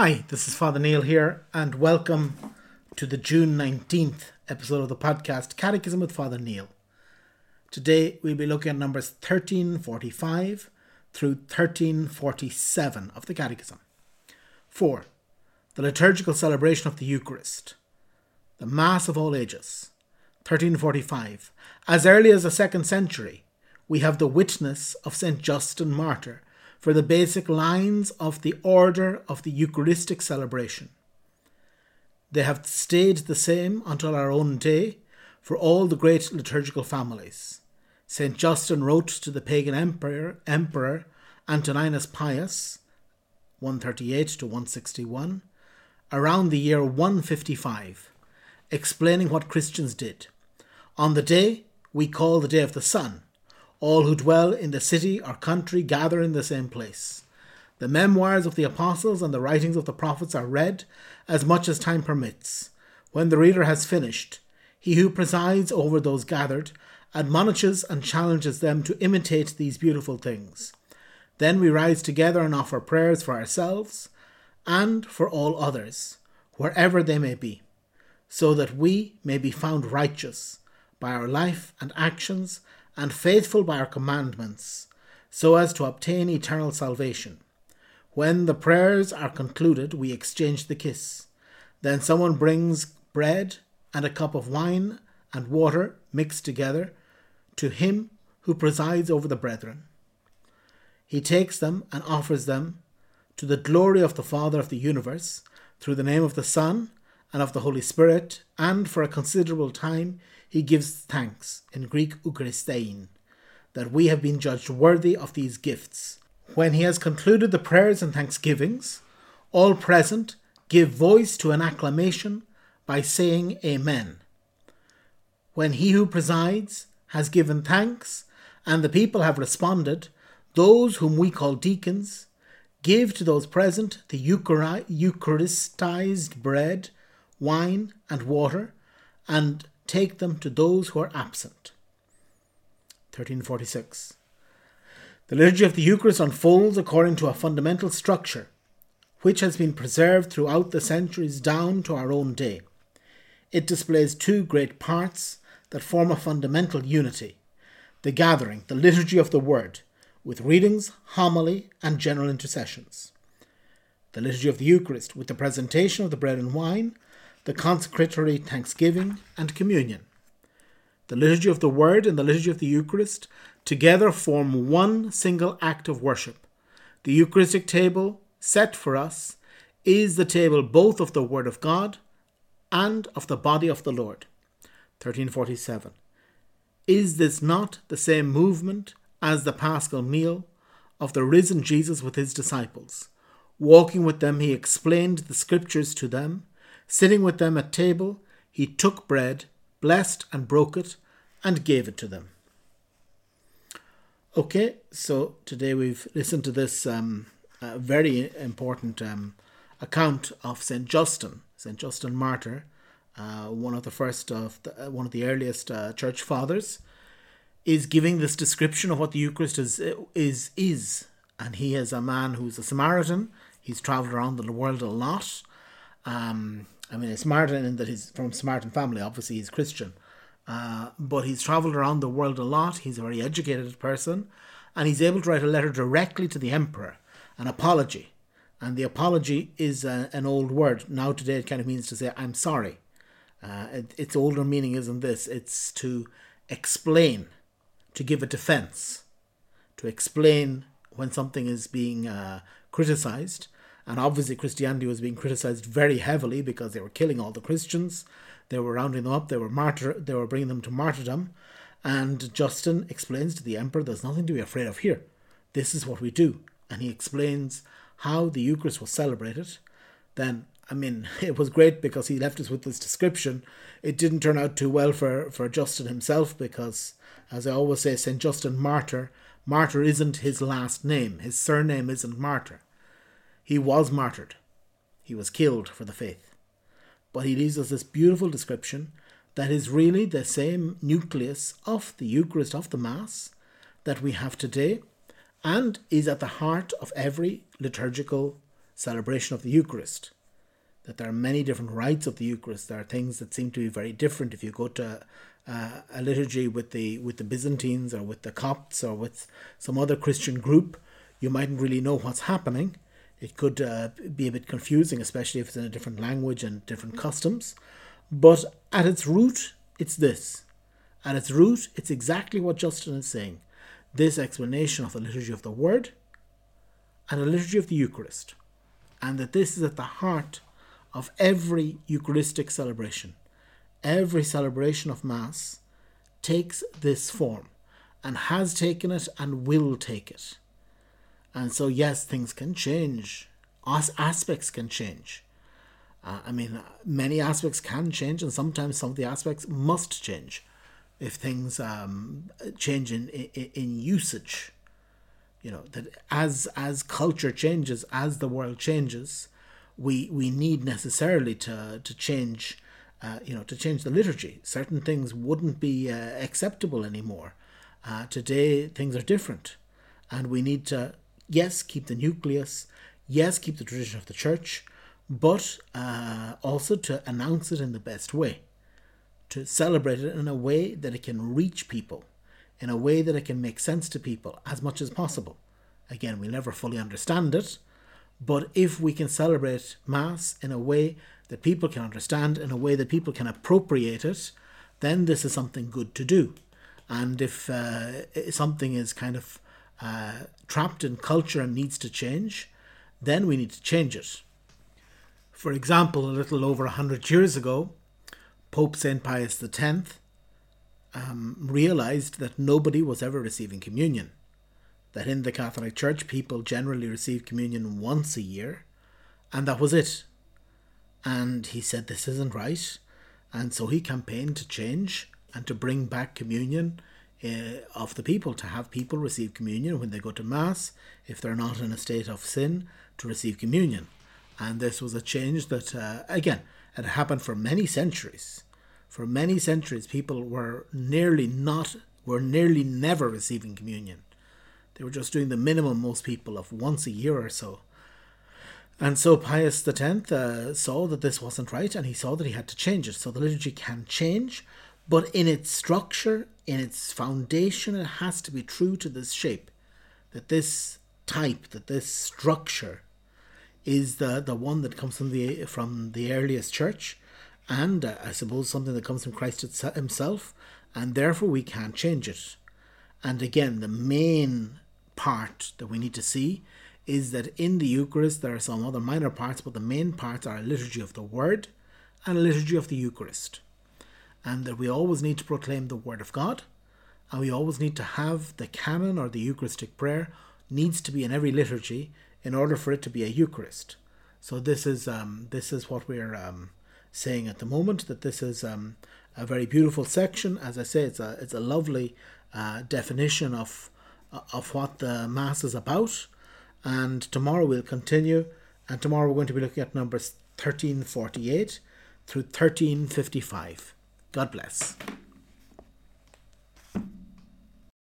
Hi, this is Father Neil here, and welcome to the June 19th episode of the podcast Catechism with Father Neil. Today we'll be looking at numbers 1345 through 1347 of the Catechism. 4. The liturgical celebration of the Eucharist. The Mass of all ages. 1345. As early as the second century, we have the witness of St. Justin Martyr for the basic lines of the order of the Eucharistic celebration. They have stayed the same until our own day for all the great liturgical families. St. Justin wrote to the pagan emperor, emperor Antoninus Pius, 138 to 161, around the year 155, explaining what Christians did. On the day we call the day of the sun, all who dwell in the city or country gather in the same place. The memoirs of the apostles and the writings of the prophets are read as much as time permits. When the reader has finished, he who presides over those gathered admonishes and challenges them to imitate these beautiful things. Then we rise together and offer prayers for ourselves and for all others, wherever they may be, so that we may be found righteous by our life and actions and faithful by our commandments, so as to obtain eternal salvation. When the prayers are concluded, we exchange the kiss. Then someone brings bread and a cup of wine and water mixed together to him who presides over the brethren. He takes them and offers them to the glory of the Father of the universe, through the name of the Son and of the Holy Spirit, and for a considerable time he gives thanks, in Greek Eucharistein, that we have been judged worthy of these gifts. When he has concluded the prayers and thanksgivings, all present give voice to an acclamation by saying Amen. When he who presides has given thanks and the people have responded, those whom we call deacons give to those present the Eucharistized bread, wine, and water, and take them to those who are absent. 1346. The liturgy of the Eucharist unfolds according to a fundamental structure, which has been preserved throughout the centuries down to our own day. It displays two great parts that form a fundamental unity the gathering, the liturgy of the Word, with readings, homily, and general intercessions. The liturgy of the Eucharist, with the presentation of the bread and wine, the consecratory thanksgiving, and communion. The liturgy of the Word and the liturgy of the Eucharist together form one single act of worship. The Eucharistic table set for us is the table both of the Word of God and of the body of the Lord. 1347. Is this not the same movement as the paschal meal of the risen Jesus with his disciples? Walking with them, he explained the scriptures to them Sitting with them at table, he took bread, blessed and broke it, and gave it to them. Okay, so today we've listened to this um, uh, very important um, account of Saint Justin, Saint Justin Martyr, uh, one of the first of the, uh, one of the earliest uh, church fathers, is giving this description of what the Eucharist is is is, and he is a man who's a Samaritan. He's travelled around the world a lot. Um, I mean, it's Samaritan in that he's from Samaritan family. Obviously, he's Christian, uh, but he's travelled around the world a lot. He's a very educated person, and he's able to write a letter directly to the emperor, an apology. And the apology is a, an old word. Now today, it kind of means to say I'm sorry. Uh, it, its older meaning isn't this. It's to explain, to give a defense, to explain when something is being uh, criticized and obviously, Christianity was being criticized very heavily because they were killing all the Christians. They were rounding them up. They were martyr. They were bringing them to martyrdom. And Justin explains to the emperor, "There's nothing to be afraid of here. This is what we do." And he explains how the Eucharist was celebrated. Then, I mean, it was great because he left us with this description. It didn't turn out too well for for Justin himself because, as I always say, Saint Justin Martyr. Martyr isn't his last name. His surname isn't Martyr. He was martyred. He was killed for the faith. But he leaves us this beautiful description that is really the same nucleus of the Eucharist, of the Mass, that we have today, and is at the heart of every liturgical celebration of the Eucharist. That there are many different rites of the Eucharist. There are things that seem to be very different. If you go to uh, a liturgy with the with the Byzantines or with the Copts or with some other Christian group, you mightn't really know what's happening. It could uh, be a bit confusing, especially if it's in a different language and different customs. But at its root, it's this. At its root, it's exactly what Justin is saying this explanation of the liturgy of the Word and the liturgy of the Eucharist, and that this is at the heart of every Eucharistic celebration. Every celebration of Mass takes this form and has taken it and will take it. And so, yes, things can change, As aspects can change. Uh, I mean, many aspects can change, and sometimes some of the aspects must change if things um, change in, in, in usage. You know that as as culture changes, as the world changes, we we need necessarily to to change. Uh, you know, to change the liturgy. Certain things wouldn't be uh, acceptable anymore. Uh, today, things are different, and we need to, yes, keep the nucleus, yes, keep the tradition of the church, but uh, also to announce it in the best way. To celebrate it in a way that it can reach people, in a way that it can make sense to people as much as possible. Again, we'll never fully understand it, but if we can celebrate Mass in a way that people can understand, in a way that people can appropriate it, then this is something good to do. And if uh, something is kind of uh, trapped in culture and needs to change, then we need to change it. For example, a little over a hundred years ago, Pope St. Pius X um, realized that nobody was ever receiving communion. That in the Catholic Church, people generally receive communion once a year, and that was it. And he said, This isn't right. And so he campaigned to change and to bring back communion uh, of the people, to have people receive communion when they go to Mass, if they're not in a state of sin, to receive communion. And this was a change that, uh, again, had happened for many centuries. For many centuries, people were nearly not, were nearly never receiving communion. They were just doing the minimum, most people, of once a year or so. And so Pius X uh, saw that this wasn't right and he saw that he had to change it. So the liturgy can change, but in its structure, in its foundation, it has to be true to this shape. That this type, that this structure is the, the one that comes from the from the earliest church, and uh, I suppose something that comes from Christ Himself, and therefore we can't change it. And again, the main part that we need to see is that in the Eucharist there are some other minor parts, but the main parts are a liturgy of the Word and a liturgy of the Eucharist. And that we always need to proclaim the Word of God, and we always need to have the canon or the Eucharistic prayer needs to be in every liturgy in order for it to be a Eucharist. So this is um, this is what we're um, saying at the moment. That this is um, a very beautiful section. As I say, it's a it's a lovely uh, definition of of what the mass is about. And tomorrow we'll continue. And tomorrow we're going to be looking at numbers thirteen forty eight through thirteen fifty five. God bless.